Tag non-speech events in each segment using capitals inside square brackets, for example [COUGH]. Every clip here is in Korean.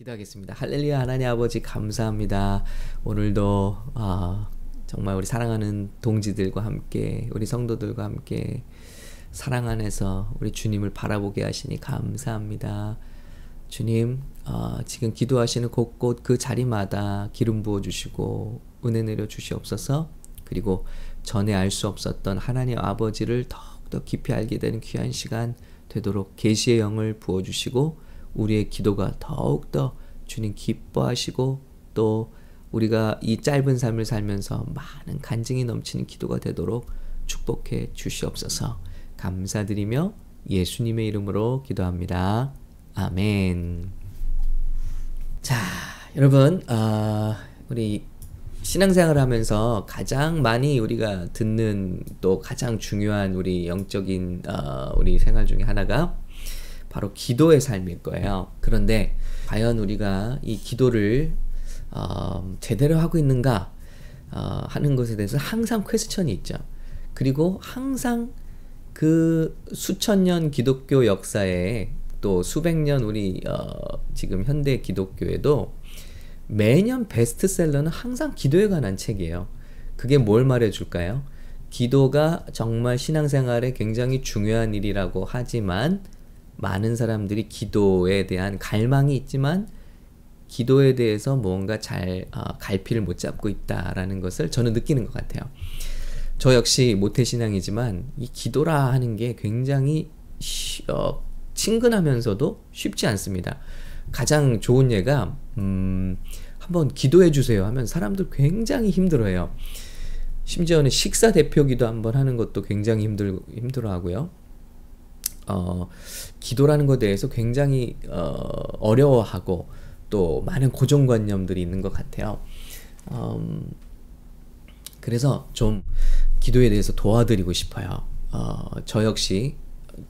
기도하겠습니다. 할렐루야 하나님 아버지 감사합니다. 오늘도 아, 정말 우리 사랑하는 동지들과 함께 우리 성도들과 함께 사랑 안에서 우리 주님을 바라보게 하시니 감사합니다. 주님 어, 지금 기도하시는 곳곳 그 자리마다 기름 부어 주시고 은혜 내려 주시옵소서. 그리고 전에 알 수 없었던 하나님 아버지를 더욱더 깊이 알게 되는 귀한 시간 되도록 계시의 영을 부어 주시고 우리의 기도가 더욱더 주님 기뻐하시고 또 우리가 이 짧은 삶을 살면서 많은 간증이 넘치는 기도가 되도록 축복해 주시옵소서. 감사드리며 예수님의 이름으로 기도합니다. 아멘. 자, 여러분, 어, 우리 신앙생활 하면서 가장 많이 우리가 듣는 또 가장 중요한 우리 영적인 어, 우리 생활 중에 하나가 바로 기도의 삶일 거예요. 그런데 과연 우리가 이 기도를 어, 제대로 하고 있는가 어, 하는 것에 대해서 항상 퀘스천이 있죠. 그리고 항상 그 수천 년 기독교 역사에 또 수백 년 우리 어, 지금 현대 기독교에도 매년 베스트셀러는 항상 기도에 관한 책이에요. 그게 뭘 말해줄까요? 기도가 정말 신앙생활에 굉장히 중요한 일이라고 하지만 많은 사람들이 기도에 대한 갈망이 있지만 기도에 대해서 뭔가 잘 어, 갈피를 못 잡고 있다라는 것을 저는 느끼는 것 같아요. 저 역시 모태신앙이지만 이 기도라 하는 게 굉장히 쉬, 어, 친근하면서도 쉽지 않습니다. 가장 좋은 예가 음, 한번 기도해 주세요 하면 사람들 굉장히 힘들어해요. 심지어는 식사 대표기도 한번 하는 것도 굉장히 힘들 힘들어하고요. 어, 기도라는 것에 대해서 굉장히 어, 어려워하고 또 많은 고정관념들이 있는 것 같아요. 음, 그래서 좀 기도에 대해서 도와드리고 싶어요. 어, 저 역시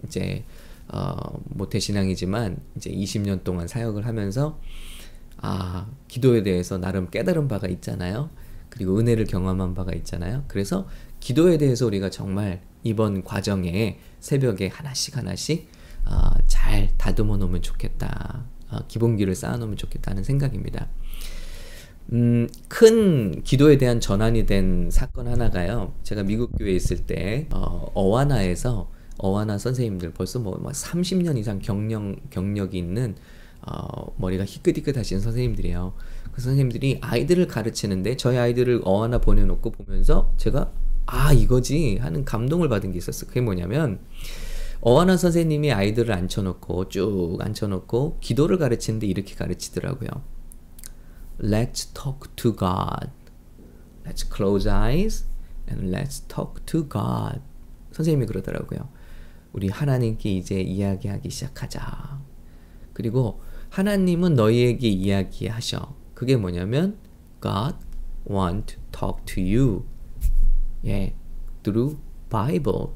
이제 어, 모태신앙이지만 이제 20년 동안 사역을 하면서 아 기도에 대해서 나름 깨달은 바가 있잖아요. 그리고 은혜를 경험한 바가 있잖아요. 그래서 기도에 대해서 우리가 정말 이번 과정에 새벽에 하나씩 하나씩 어, 잘 다듬어 놓으면 좋겠다. 어, 기본기를 쌓아 놓으면 좋겠다는 생각입니다. 음, 큰 기도에 대한 전환이 된 사건 하나가요. 제가 미국 교회에 있을 때 어, 어와나에서 어와나 선생님들 벌써 뭐 30년 이상 경력 경력이 있는 어, 머리가 희끗희끗하신 선생님들이에요. 그 선생님들이 아이들을 가르치는데 저희 아이들을 어와나 보내놓고 보면서 제가 아 이거지 하는 감동을 받은 게 있었어. 그게 뭐냐면 어하나 선생님이 아이들을 앉혀놓고 쭉 앉혀놓고 기도를 가르치는데 이렇게 가르치더라고요. Let's talk to God. Let's close eyes and let's talk to God. 선생님이 그러더라고요. 우리 하나님께 이제 이야기하기 시작하자. 그리고 하나님은 너희에게 이야기하셔. 그게 뭐냐면 God want to talk to you. 예, through Bible.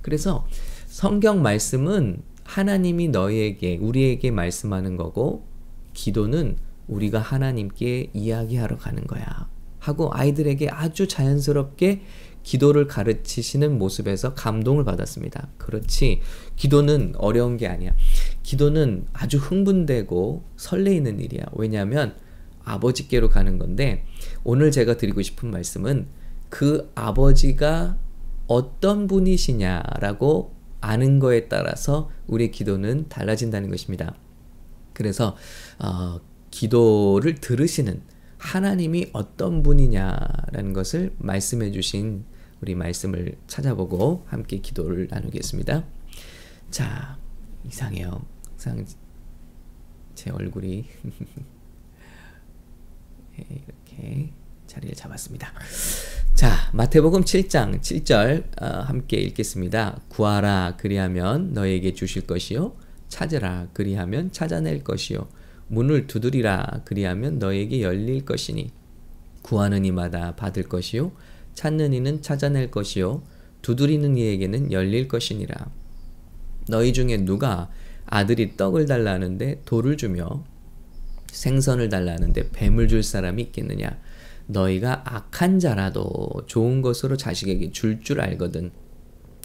그래서 성경 말씀은 하나님이 너희에게 우리에게 말씀하는 거고 기도는 우리가 하나님께 이야기하러 가는 거야. 하고 아이들에게 아주 자연스럽게 기도를 가르치시는 모습에서 감동을 받았습니다. 그렇지. 기도는 어려운 게 아니야. 기도는 아주 흥분되고 설레이는 일이야. 왜냐하면 아버지께로 가는 건데 오늘 제가 드리고 싶은 말씀은 그 아버지가 어떤 분이시냐라고 아는 거에 따라서 우리의 기도는 달라진다는 것입니다. 그래서 어, 기도를 들으시는 하나님이 어떤 분이냐라는 것을 말씀해 주신 우리 말씀을 찾아보고 함께 기도를 나누겠습니다. 자, 이상해요. 이상 제 얼굴이 네, [LAUGHS] 이렇게 자리를 잡았습니다. 자, 마태복음 7장 7절 어, 함께 읽겠습니다. 구하라 그리하면 너에게 주실 것이요 찾으라 그리하면 찾아낼 것이요 문을 두드리라 그리하면 너에게 열릴 것이니 구하는 이마다 받을 것이요 찾는 이는 찾아낼 것이요 두드리는 이에게는 열릴 것이니라 너희 중에 누가 아들이 떡을 달라는데 돌을 주며 생선을 달라는데 뱀을 줄 사람이 있겠느냐 너희가 악한 자라도 좋은 것으로 자식에게 줄줄 줄 알거든.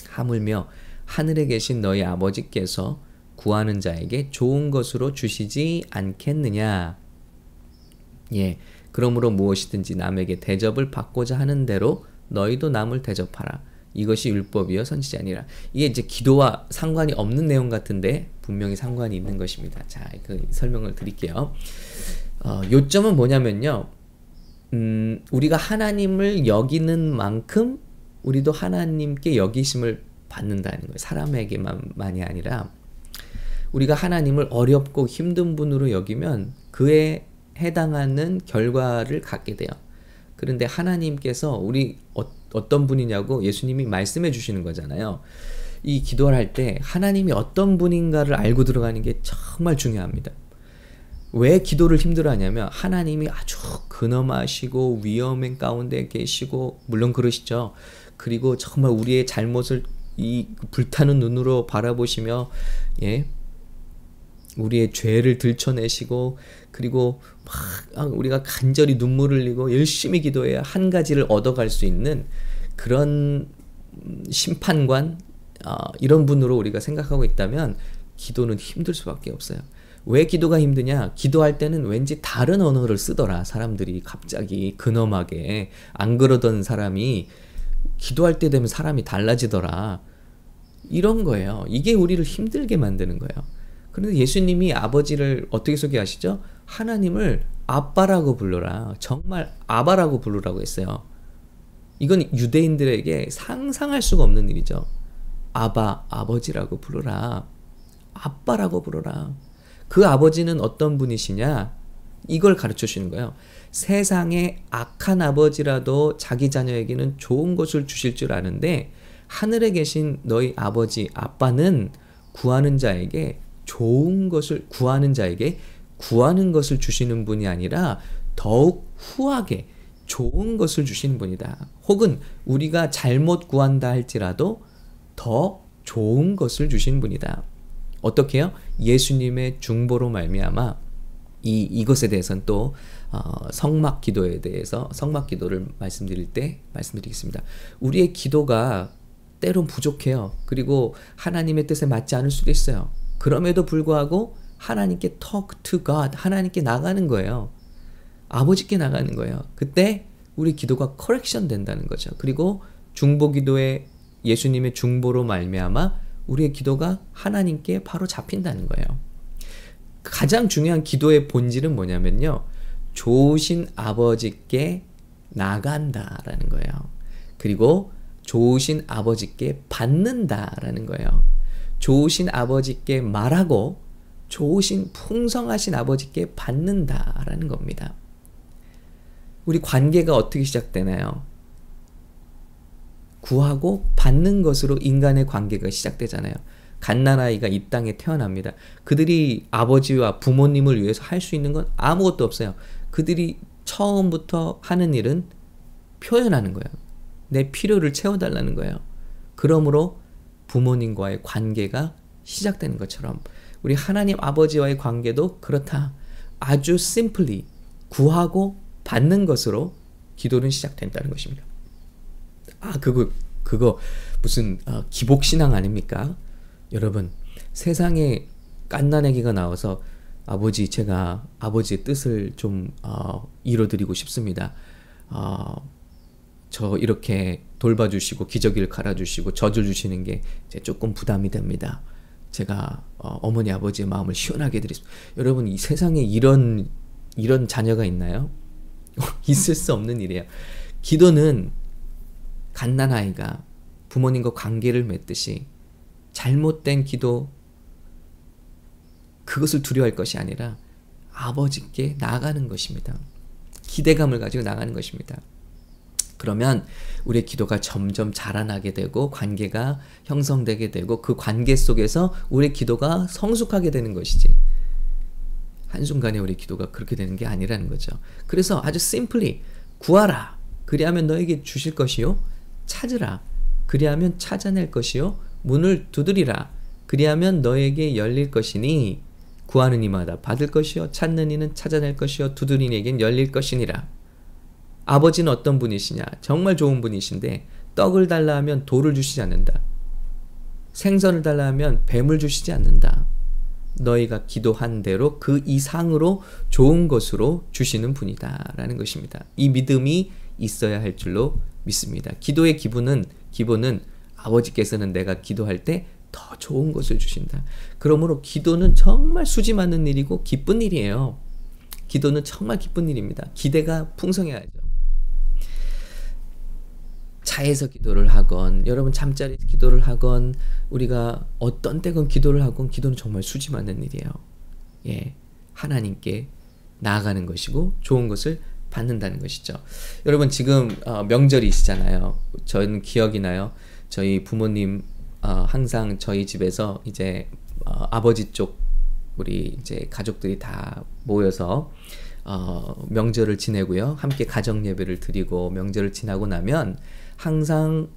하물며 하늘에 계신 너희 아버지께서 구하는 자에게 좋은 것으로 주시지 않겠느냐. 예. 그러므로 무엇이든지 남에게 대접을 받고자 하는 대로 너희도 남을 대접하라. 이것이 율법이요 선지자 아니라. 이게 이제 기도와 상관이 없는 내용 같은데 분명히 상관이 있는 것입니다. 자, 그 설명을 드릴게요. 어, 요점은 뭐냐면요. 음, 우리가 하나님을 여기는 만큼 우리도 하나님께 여기심을 받는다는 거예요. 사람에게만만이 아니라 우리가 하나님을 어렵고 힘든 분으로 여기면 그에 해당하는 결과를 갖게 돼요. 그런데 하나님께서 우리 어, 떤 분이냐고 예수님이 말씀해 주시는 거잖아요. 이 기도를 할 때 하나님이 어떤 분인가를 알고 들어가는 게 정말 중요합니다. 왜 기도를 힘들어 하냐면 하나님이 아주 근엄하시고 위험한 가운데 계시고 물론 그러시죠. 그리고 정말 우리의 잘못을 이 불타는 눈으로 바라보시며 예 우리의 죄를 들춰내시고 그리고 막 아, 우리가 간절히 눈물을 흘리고 열심히 기도해야 한 가지를 얻어갈 수 있는 그런 심판관 어, 이런 분으로 우리가 생각하고 있다면 기도는 힘들 수밖에 없어요. 왜 기도가 힘드냐? 기도할 때는 왠지 다른 언어를 쓰더라. 사람들이 갑자기 근엄하게 안 그러던 사람이 기도할 때 되면 사람이 달라지더라. 이런 거예요. 이게 우리를 힘들게 만드는 거예요. 그런데 예수님이 아버지를 어떻게 소개하시죠? 하나님을 아빠라고 불러라. 정말 아바라고 부르라고 했어요. 이건 유대인들에게 상상할 수가 없는 일이죠. 아바, 아버지라고 부르라. 아빠라고 부르라. 그 아버지는 어떤 분이시냐? 이걸 가르쳐 주시는 거예요. 세상에 악한 아버지라도 자기 자녀에게는 좋은 것을 주실 줄 아는데 하늘에 계신 너희 아버지 아빠는 구하는 자에게 좋은 것을 구하는 자에게 구하는 것을 주시는 분이 아니라 더욱 후하게 좋은 것을 주시는 분이다. 혹은 우리가 잘못 구한다 할지라도 더 좋은 것을 주시는 분이다. 어떻게요? 예수님의 중보로 말미암아 이 이것에 대해서는 또 어, 성막 기도에 대해서 성막 기도를 말씀드릴 때 말씀드리겠습니다. 우리의 기도가 때론 부족해요. 그리고 하나님의 뜻에 맞지 않을 수도 있어요. 그럼에도 불구하고 하나님께 talk to God, 하나님께 나가는 거예요. 아버지께 나가는 거예요. 그때 우리 기도가 커렉션 된다는 거죠. 그리고 중보 기도에 예수님의 중보로 말미암아 우리의 기도가 하나님께 바로 잡힌다는 거예요. 가장 중요한 기도의 본질은 뭐냐면요. 좋으신 아버지께 나간다라는 거예요. 그리고 좋으신 아버지께 받는다라는 거예요. 좋으신 아버지께 말하고 좋으신 풍성하신 아버지께 받는다라는 겁니다. 우리 관계가 어떻게 시작되나요? 구하고 받는 것으로 인간의 관계가 시작되잖아요. 갓난아이가 이 땅에 태어납니다. 그들이 아버지와 부모님을 위해서 할 수 있는 건 아무것도 없어요. 그들이 처음부터 하는 일은 표현하는 거예요. 내 필요를 채워달라는 거예요. 그러므로 부모님과의 관계가 시작되는 것처럼 우리 하나님 아버지와의 관계도 그렇다. 아주 심플리 구하고 받는 것으로 기도는 시작된다는 것입니다. 아 그거 그거 무슨 어, 기복 신앙 아닙니까? 여러분 세상에 깐난애기가 나와서 아버지 제가 아버지의 뜻을 좀 어, 이뤄드리고 싶습니다. 어, 저 이렇게 돌봐주시고 기저귀를 갈아주시고 젖을 주시는 게 조금 부담이 됩니다. 제가 어, 머니 아버지의 마음을 시원하게 드리습니다. 여러분 이 세상에 이런 이런 자녀가 있나요? [LAUGHS] 있을 수 없는 일이에요. 기도는 갓난아이가 부모님과 관계를 맺듯이 잘못된 기도 그것을 두려워할 것이 아니라 아버지께 나가는 것입니다. 기대감을 가지고 나가는 것입니다. 그러면 우리의 기도가 점점 자라나게 되고 관계가 형성되게 되고 그 관계 속에서 우리의 기도가 성숙하게 되는 것이지. 한순간에 우리 기도가 그렇게 되는 게 아니라는 거죠. 그래서 아주 심플리 구하라. 그리하면 너에게 주실 것이요. 찾으라. 그리하면 찾아낼 것이요. 문을 두드리라. 그리하면 너에게 열릴 것이니 구하는 이마다 받을 것이요. 찾는 이는 찾아낼 것이요. 두드리는 열릴 것이니라. 아버지는 어떤 분이시냐? 정말 좋은 분이신데 떡을 달라 하면 돌을 주시지 않는다. 생선을 달라 하면 뱀을 주시지 않는다. 너희가 기도한 대로 그 이상으로 좋은 것으로 주시는 분이다 라는 것입니다. 이 믿음이 있어야 할 줄로 믿습니다. 기도의 기분은 기본은 아버지께서는 내가 기도할 때 더 좋은 것을 주신다. 그러므로 기도는 정말 수지 많은 일이고 기쁜 일이에요. 기도는 정말 기쁜 일입니다. 기대가 풍성해야죠. 차에서 기도를 하건 여러분 잠자리 기도를 하건 우리가 어떤 때건 기도를 하건 기도는 정말 수지 많은 일이에요. 예. 하나님께 나아가는 것이고 좋은 것을 받는다는 것이죠. 여러분 지금 어, 명절이시잖아요. 저는 기억이 나요. 저희 부모님 어, 항상 저희 집에서 이제 어, 아버지 쪽 우리 이제 가족들이 다 모여서 어, 명절을 지내고요. 함께 가정 예배를 드리고 명절을 지나고 나면 항상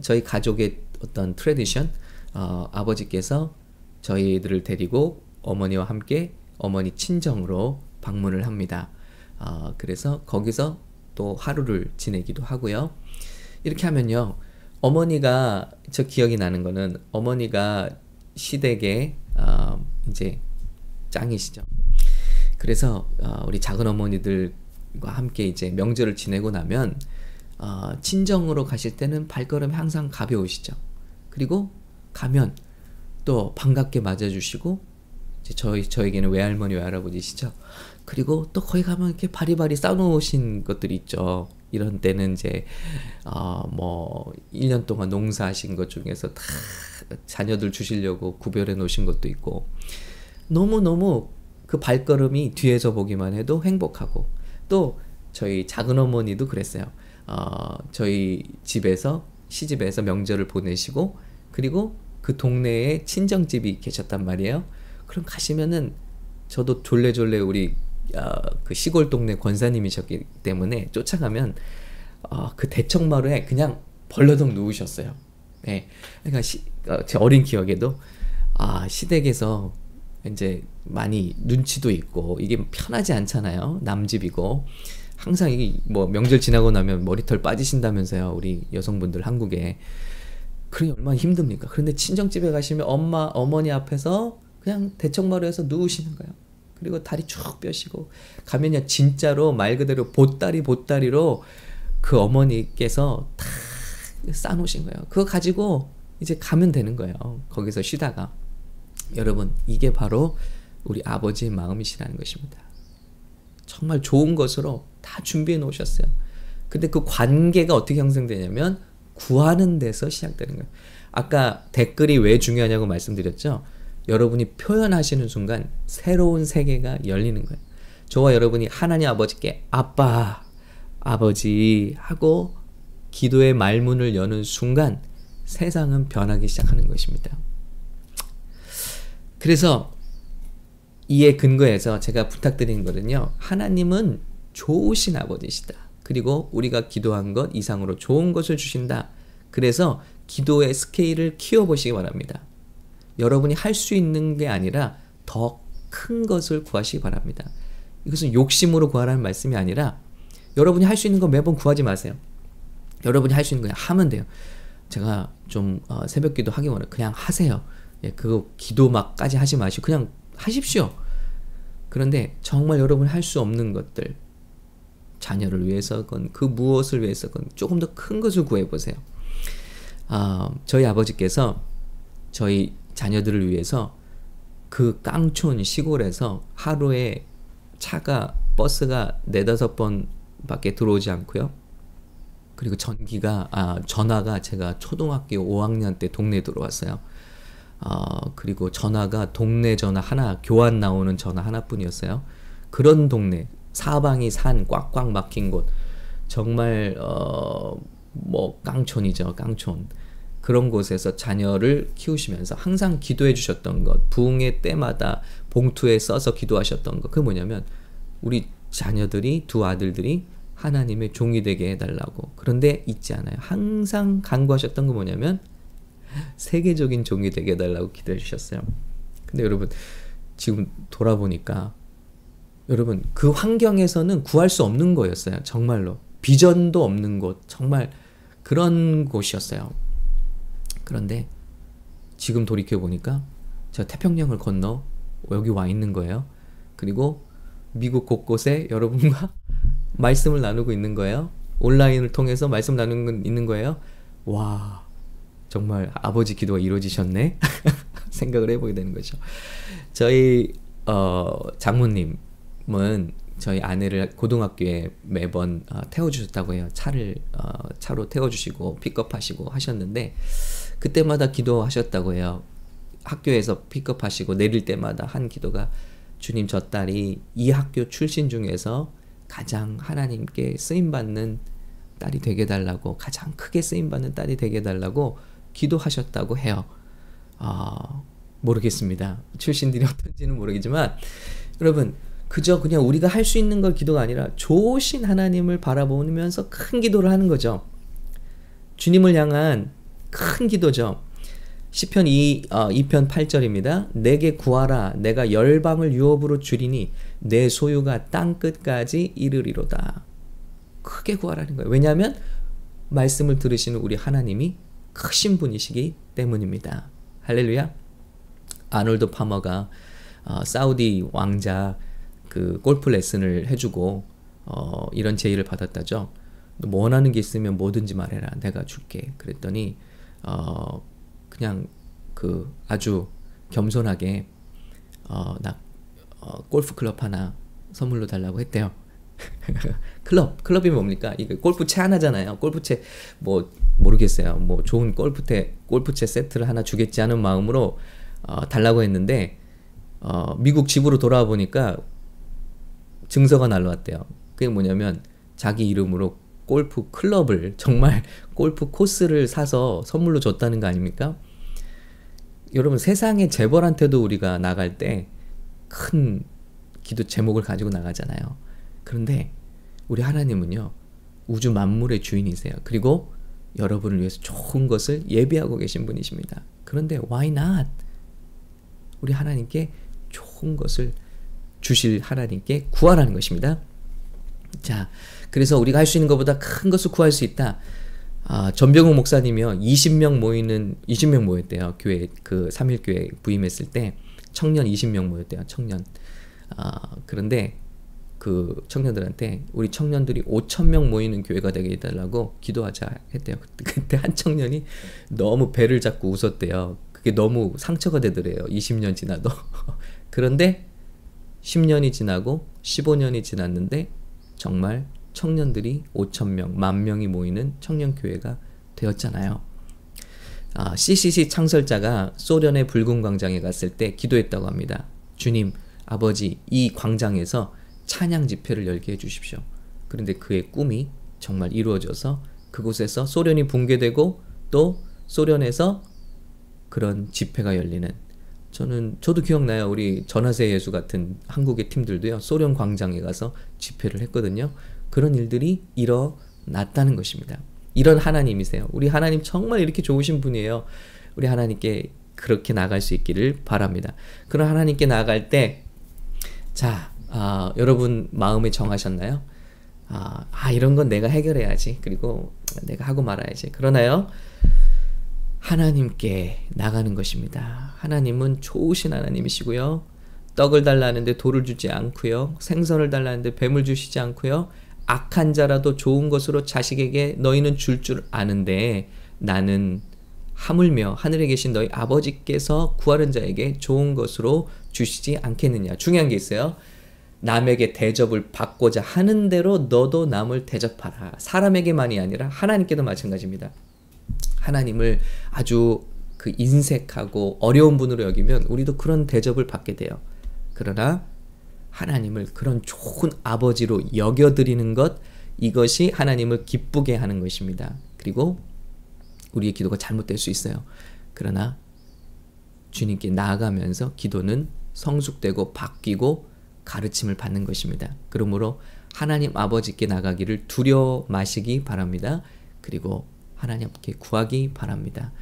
저희 가족의 어떤 tradition 어, 아버지께서 저희들을 데리고 어머니와 함께 어머니 친정으로 방문을 합니다. 어, 그래서 거기서 또 하루를 지내기도 하고요. 이렇게 하면요. 어머니가 저 기억이 나는 거는 어머니가 시댁에 어, 이제 짱이시죠. 그래서 어, 우리 작은 어머니들과 함께 이제 명절을 지내고 나면 어, 친정으로 가실 때는 발걸음이 항상 가벼우시죠. 그리고 가면 또 반갑게 맞아주시고 저희 저에게는 외할머니 외할아버지시죠. 그리고 또 거기 가면 이렇게 바리바리 싸놓으신 것들이 있죠. 이런 때는 이제 어 뭐 1년 동안 농사하신 것 중에서 다 자녀들 주시려고 구별해 놓으신 것도 있고 너무너무 그 발걸음이 뒤에서 보기만 해도 행복하고 또 저희 작은 어머니도 그랬어요. 어 저희 집에서 시집에서 명절을 보내시고 그리고 그 동네에 친정집이 계셨단 말이에요. 그럼 가시면은 저도 졸래졸래 우리 어, 그 시골 동네 권사님이셨기 때문에 쫓아가면 어, 그 대청마루에 그냥 벌러덩 누우셨어요. 네. 그러니까 시, 어, 제 어린 기억에도 아 시댁에서 이제 많이 눈치도 있고 이게 편하지 않잖아요. 남집이고 항상 이게 뭐 명절 지나고 나면 머리털 빠지신다면서요. 우리 여성분들 한국에 그러니 얼마나 힘듭니까? 그런데 친정집에 가시면 엄마 어머니 앞에서 그냥 대청마루에서 누우시는 거예요. 그리고 다리 쭉 펴시고 가면요 진짜로 말 그대로 보따리 보따리로 그 어머니께서 다 싸놓으신 거예요. 그거 가지고 이제 가면 되는 거예요. 거기서 쉬다가 여러분 이게 바로 우리 아버지의 마음이시라는 것입니다. 정말 좋은 것으로 다 준비해 놓으셨어요. 근데 그 관계가 어떻게 형성되냐면 구하는 데서 시작되는 거예요. 아까 댓글이 왜 중요하냐고 말씀드렸죠. 여러분이 표현하시는 순간 새로운 세계가 열리는 거예요. 저와 여러분이 하나님 아버지께 아빠, 아버지 하고 기도의 말문을 여는 순간 세상은 변하기 시작하는 것입니다. 그래서 이에 근거해서 제가 부탁드리는 거는요. 하나님은 좋으신 아버지시다. 그리고 우리가 기도한 것 이상으로 좋은 것을 주신다. 그래서 기도의 스케일을 키워보시기 바랍니다. 여러분이 할 수 있는 게 아니라 더 큰 것을 구하시기 바랍니다. 이것은 욕심으로 구하라는 말씀이 아니라 여러분이 할 수 있는 거 매번 구하지 마세요. 여러분이 할 수 있는 거 하면 돼요. 제가 좀 어, 새벽 기도 하기 원해 그냥 하세요. 예, 그거 기도 막까지 하지 마시고 그냥 하십시오. 그런데 정말 여러분 할 수 없는 것들 자녀를 위해서건 그 무엇을 위해서건 조금 더 큰 것을 구해 보세요. 아, 저희 아버지께서 저희 자녀들을 위해서 그 깡촌 시골에서 하루에 차가 버스가 네다섯 번 밖에 들어오지 않고요. 그리고 전기가 아 전화가 제가 초등학교 5학년 때 동네에 들어왔어요. 어, 그리고 전화가 동네 전화 하나 교환 나오는 전화 하나뿐이었어요. 그런 동네 사방이 산 꽉꽉 막힌 곳 정말 어, 뭐 깡촌이죠 깡촌 그런 곳에서 자녀를 키우시면서 항상 기도해 주셨던 것, 부흥의 때마다 봉투에 써서 기도하셨던 것, 그 뭐냐면 우리 자녀들이 두 아들들이 하나님의 종이 되게 해달라고. 그런데 있지 않아요. 항상 간구하셨던 거 뭐냐면 세계적인 종이 되게 해달라고 기도해 주셨어요. 근데 여러분 지금 돌아보니까 여러분 그 환경에서는 구할 수 없는 거였어요. 정말로 비전도 없는 곳, 정말 그런 곳이었어요. 그런데 지금 돌이켜 보니까 제가 태평양을 건너 여기 와 있는 거예요. 그리고 미국 곳곳에 여러분과 [LAUGHS] 말씀을 나누고 있는 거예요. 온라인을 통해서 말씀 나누고 있는 거예요. 와, 정말 아버지 기도가 이루어지셨네. [LAUGHS] 생각을 해보게 되는 거죠. 저희 어, 장모님 은 저희 아내를 고등학교에 매번 어, 태워주셨다고 해요. 차를 어, 차로 태워주시고 픽업하시고 하셨는데 그때마다 기도하셨다고 해요. 학교에서 픽업하시고 내릴 때마다 한 기도가 주님 저 딸이 이 학교 출신 중에서 가장 하나님께 쓰임 받는 딸이 되게 달라고 가장 크게 쓰임 받는 딸이 되게 달라고 기도하셨다고 해요. 어, 모르겠습니다. 출신들이 어떤지는 모르겠지만 여러분 그저 그냥 우리가 할 수 있는 걸 기도가 아니라 좋으신 하나님을 바라보면서 큰 기도를 하는 거죠. 주님을 향한 큰 기도죠. 시편 2, 어, 2편 8절입니다. 내게 구하라 내가 열방을 유업으로 줄이니 내 소유가 땅 끝까지 이르리로다. 크게 구하라는 거예요. 왜냐하면 말씀을 들으시는 우리 하나님이 크신 분이시기 때문입니다. 할렐루야. 아놀드 파머가 어, 사우디 왕자 그 골프 레슨을 해주고 어, 이런 제의를 받았다죠. 너 원하는 게 있으면 뭐든지 말해라. 내가 줄게. 그랬더니 어, 그냥 그 아주 겸손하게 어, 나 어, 골프 클럽 하나 선물로 달라고 했대요. [LAUGHS] 클럽 클럽이 뭡니까? 이거 골프채 하나잖아요. 골프채 뭐 모르겠어요. 뭐 좋은 골프채 골프채 세트를 하나 주겠지 하는 마음으로 어, 달라고 했는데 어, 미국 집으로 돌아와 보니까 증서가 날라왔대요. 그게 뭐냐면 자기 이름으로 골프 클럽을 [LAUGHS] 정말 골프 코스를 사서 선물로 줬다는 거 아닙니까? 여러분 세상의 재벌한테도 우리가 나갈 때 큰 기도 제목을 가지고 나가잖아요. 그런데 우리 하나님은요 우주 만물의 주인이세요. 그리고 여러분을 위해서 좋은 것을 예비하고 계신 분이십니다. 그런데 why not? 우리 하나님께 좋은 것을 주실 하나님께 구하라는 것입니다. 자, 그래서 우리가 할 수 있는 것보다 큰 것을 구할 수 있다. 아, 전병욱 목사님이요. 20명 모이는 20명 모였대요. 교회 그 3일 교회 부임했을 때 청년 20명 모였대요. 청년. 아, 그런데 그 청년들한테 우리 청년들이 5천 명 모이는 교회가 되게 해달라고 기도하자 했대요. 그때 한 청년이 너무 배를 잡고 웃었대요. 그게 너무 상처가 되더래요. 20년 지나도. [LAUGHS] 그런데 10년이 지나고 15년이 지났는데 정말 청년들이 5천 명, 만 명이 모이는 청년 교회가 되었잖아요. 아, CCC 창설자가 소련의 붉은 광장에 갔을 때 기도했다고 합니다. 주님, 아버지, 이 광장에서 찬양 집회를 열게 해주십시오. 그런데 그의 꿈이 정말 이루어져서 그곳에서 소련이 붕괴되고 또 소련에서 그런 집회가 열리는 저는 저도 기억나요. 우리 전하세 예수 같은 한국의 팀들도요. 소련 광장에 가서 집회를 했거든요. 그런 일들이 일어났다는 것입니다. 이런 하나님이세요. 우리 하나님 정말 이렇게 좋으신 분이에요. 우리 하나님께 그렇게 나갈 수 있기를 바랍니다. 그런 하나님께 나갈 때, 자, 아, 여러분 마음에 정하셨나요? 아, 아, 이런 건 내가 해결해야지. 그리고 내가 하고 말아야지. 그러나요? 하나님께 나가는 것입니다. 하나님은 좋으신 하나님이시고요. 떡을 달라는데 돌을 주지 않고요. 생선을 달라는데 뱀을 주시지 않고요. 악한 자라도 좋은 것으로 자식에게 너희는 줄줄 줄 아는데 나는 하물며 하늘에 계신 너희 아버지께서 구하는 자에게 좋은 것으로 주시지 않겠느냐. 중요한 게 있어요. 남에게 대접을 받고자 하는 대로 너도 남을 대접하라. 사람에게만이 아니라 하나님께도 마찬가지입니다. 하나님을 아주 그 인색하고 어려운 분으로 여기면 우리도 그런 대접을 받게 돼요. 그러나 하나님을 그런 좋은 아버지로 여겨드리는 것, 이것이 하나님을 기쁘게 하는 것입니다. 그리고 우리의 기도가 잘못될 수 있어요. 그러나 주님께 나아가면서 기도는 성숙되고 바뀌고 가르침을 받는 것입니다. 그러므로 하나님 아버지께 나가기를 두려워 마시기 바랍니다. 그리고 하나님께 구하기 바랍니다.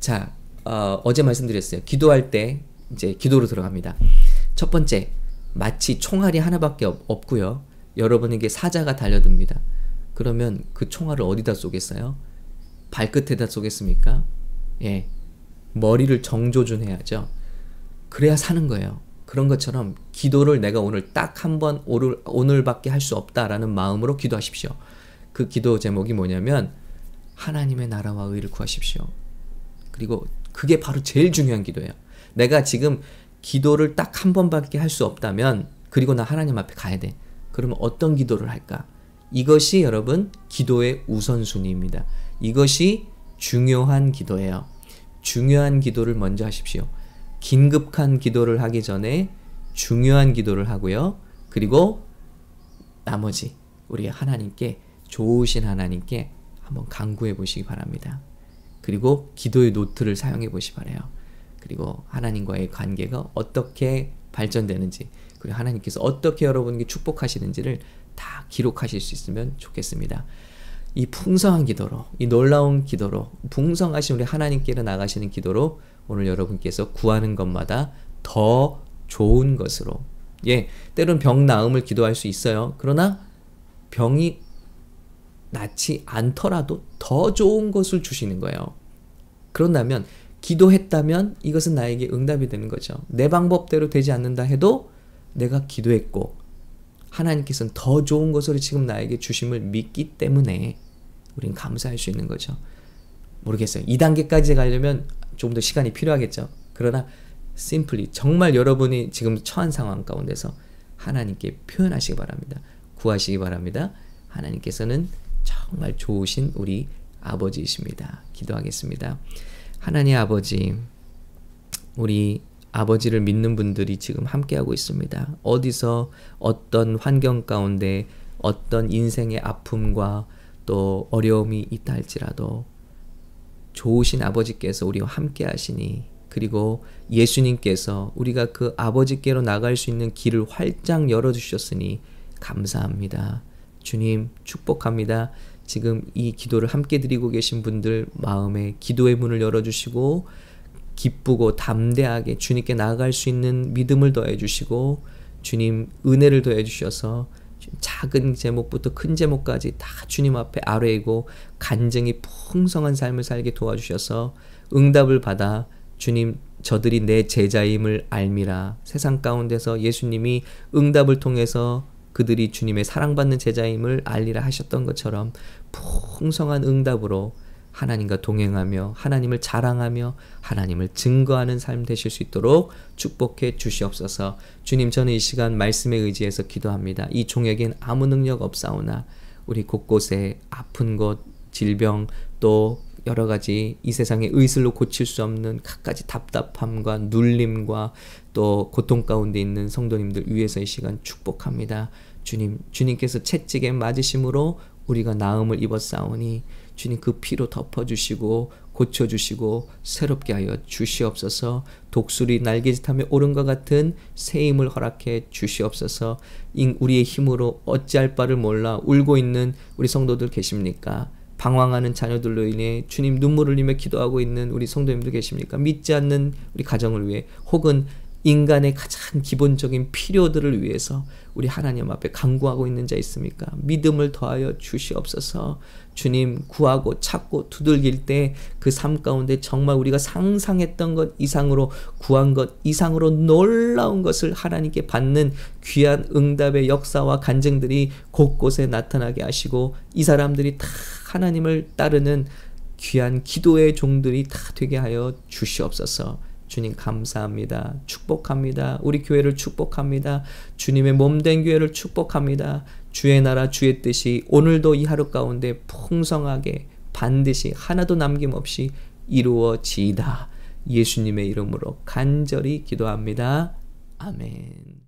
자, 어, 어제 말씀드렸어요. 기도할 때 이제 기도로 들어갑니다. 첫 번째, 마치 총알이 하나밖에 없, 고요 여러분에게 사자가 달려듭니다. 그러면 그 총알을 어디다 쏘겠어요? 발끝에다 쏘겠습니까? 예. 머리를 정조준해야죠. 그래야 사는 거예요. 그런 것처럼 기도를 내가 오늘 딱 한 번 오늘, 오늘밖에 할 수 없다라는 마음으로 기도하십시오. 그 기도 제목이 뭐냐면 하나님의 나라와 의를 구하십시오. 그리고 그게 바로 제일 중요한 기도예요. 내가 지금 기도를 딱 한 번밖에 할 수 없다면 그리고 나 하나님 앞에 가야 돼. 그러면 어떤 기도를 할까? 이것이 여러분 기도의 우선순위입니다. 이것이 중요한 기도예요. 중요한 기도를 먼저 하십시오. 긴급한 기도를 하기 전에 중요한 기도를 하고요. 그리고 나머지 우리 하나님께 좋으신 하나님께 한번 강구해 보시기 바랍니다. 그리고 기도의 노트를 사용해 보시 바래요. 그리고 하나님과의 관계가 어떻게 발전되는지 그리고 하나님께서 어떻게 여러분에게 축복하시는지를 다 기록하실 수 있으면 좋겠습니다. 이 풍성한 기도로, 이 놀라운 기도로, 풍성하신 우리 하나님께로 나가시는 기도로 오늘 여러분께서 구하는 것마다 더 좋은 것으로, 예, 때론 병 나음을 기도할 수 있어요. 그러나 병이 낫지 않더라도 더 좋은 것을 주시는 거예요. 그런다면 기도했다면 이것은 나에게 응답이 되는 거죠. 내 방법대로 되지 않는다 해도 내가 기도했고 하나님께서는 더 좋은 것을 지금 나에게 주심을 믿기 때문에 우린 감사할 수 있는 거죠. 모르겠어요. 2단계까지 가려면 조금 더 시간이 필요하겠죠. 그러나 simply 정말 여러분이 지금 처한 상황 가운데서 하나님께 표현하시기 바랍니다. 구하시기 바랍니다. 하나님께서는 정말 좋으신 우리 아버지이십니다. 기도하겠습니다. 하나님 아버지, 우리 아버지를 믿는 분들이 지금 함께하고 있습니다. 어디서 어떤 환경 가운데 어떤 인생의 아픔과 또 어려움이 있다 할지라도 좋으신 아버지께서 우리와 함께 하시니 그리고 예수님께서 우리가 그 아버지께로 나갈 수 있는 길을 활짝 열어주셨으니 감사합니다. 주님 축복합니다. 지금 이 기도를 함께 드리고 계신 분들 마음에 기도의 문을 열어주시고 기쁘고 담대하게 주님께 나아갈 수 있는 믿음을 더해 주시고 주님 은혜를 더해 주셔서 작은 제목부터 큰 제목까지 다 주님 앞에 아뢰고 간증이 풍성한 삶을 살게 도와주셔서 응답을 받아 주님 저들이 내 제자임을 알미라 세상 가운데서 예수님이 응답을 통해서 그들이 주님의 사랑받는 제자임을 알리라 하셨던 것처럼 풍성한 응답으로 하나님과 동행하며 하나님을 자랑하며 하나님을 증거하는 삶 되실 수 있도록 축복해 주시옵소서. 주님 저는 이 시간 말씀에 의지해서 기도합니다. 이 종에겐 아무 능력 없사오나 우리 곳곳에 아픈 것, 질병 또 여러 가지 이 세상의 의술로 고칠 수 없는 갖가지 답답함과 눌림과 또 고통 가운데 있는 성도님들 위해서 이 시간 축복합니다. 주님, 주님께서 채찍에 맞으심으로 우리가 나음을 입었사오니 주님 그 피로 덮어주시고 고쳐주시고 새롭게 하여 주시옵소서 독수리 날개짓하며 오른 것 같은 새 힘을 허락해 주시옵소서 우리의 힘으로 어찌할 바를 몰라 울고 있는 우리 성도들 계십니까? 방황하는 자녀들로 인해 주님 눈물을 흘리며 기도하고 있는 우리 성도님들 계십니까? 믿지 않는 우리 가정을 위해 혹은 인간의 가장 기본적인 필요들을 위해서 우리 하나님 앞에 간구하고 있는 자 있습니까? 믿음을 더하여 주시옵소서. 주님 구하고 찾고 두들길 때 그 삶 가운데 정말 우리가 상상했던 것 이상으로 구한 것 이상으로 놀라운 것을 하나님께 받는 귀한 응답의 역사와 간증들이 곳곳에 나타나게 하시고 이 사람들이 다 하나님을 따르는 귀한 기도의 종들이 다 되게 하여 주시옵소서. 주님 감사합니다. 축복합니다. 우리 교회를 축복합니다. 주님의 몸된 교회를 축복합니다. 주의 나라 주의 뜻이 오늘도 이 하루 가운데 풍성하게 반드시 하나도 남김없이 이루어지이다. 예수님의 이름으로 간절히 기도합니다. 아멘.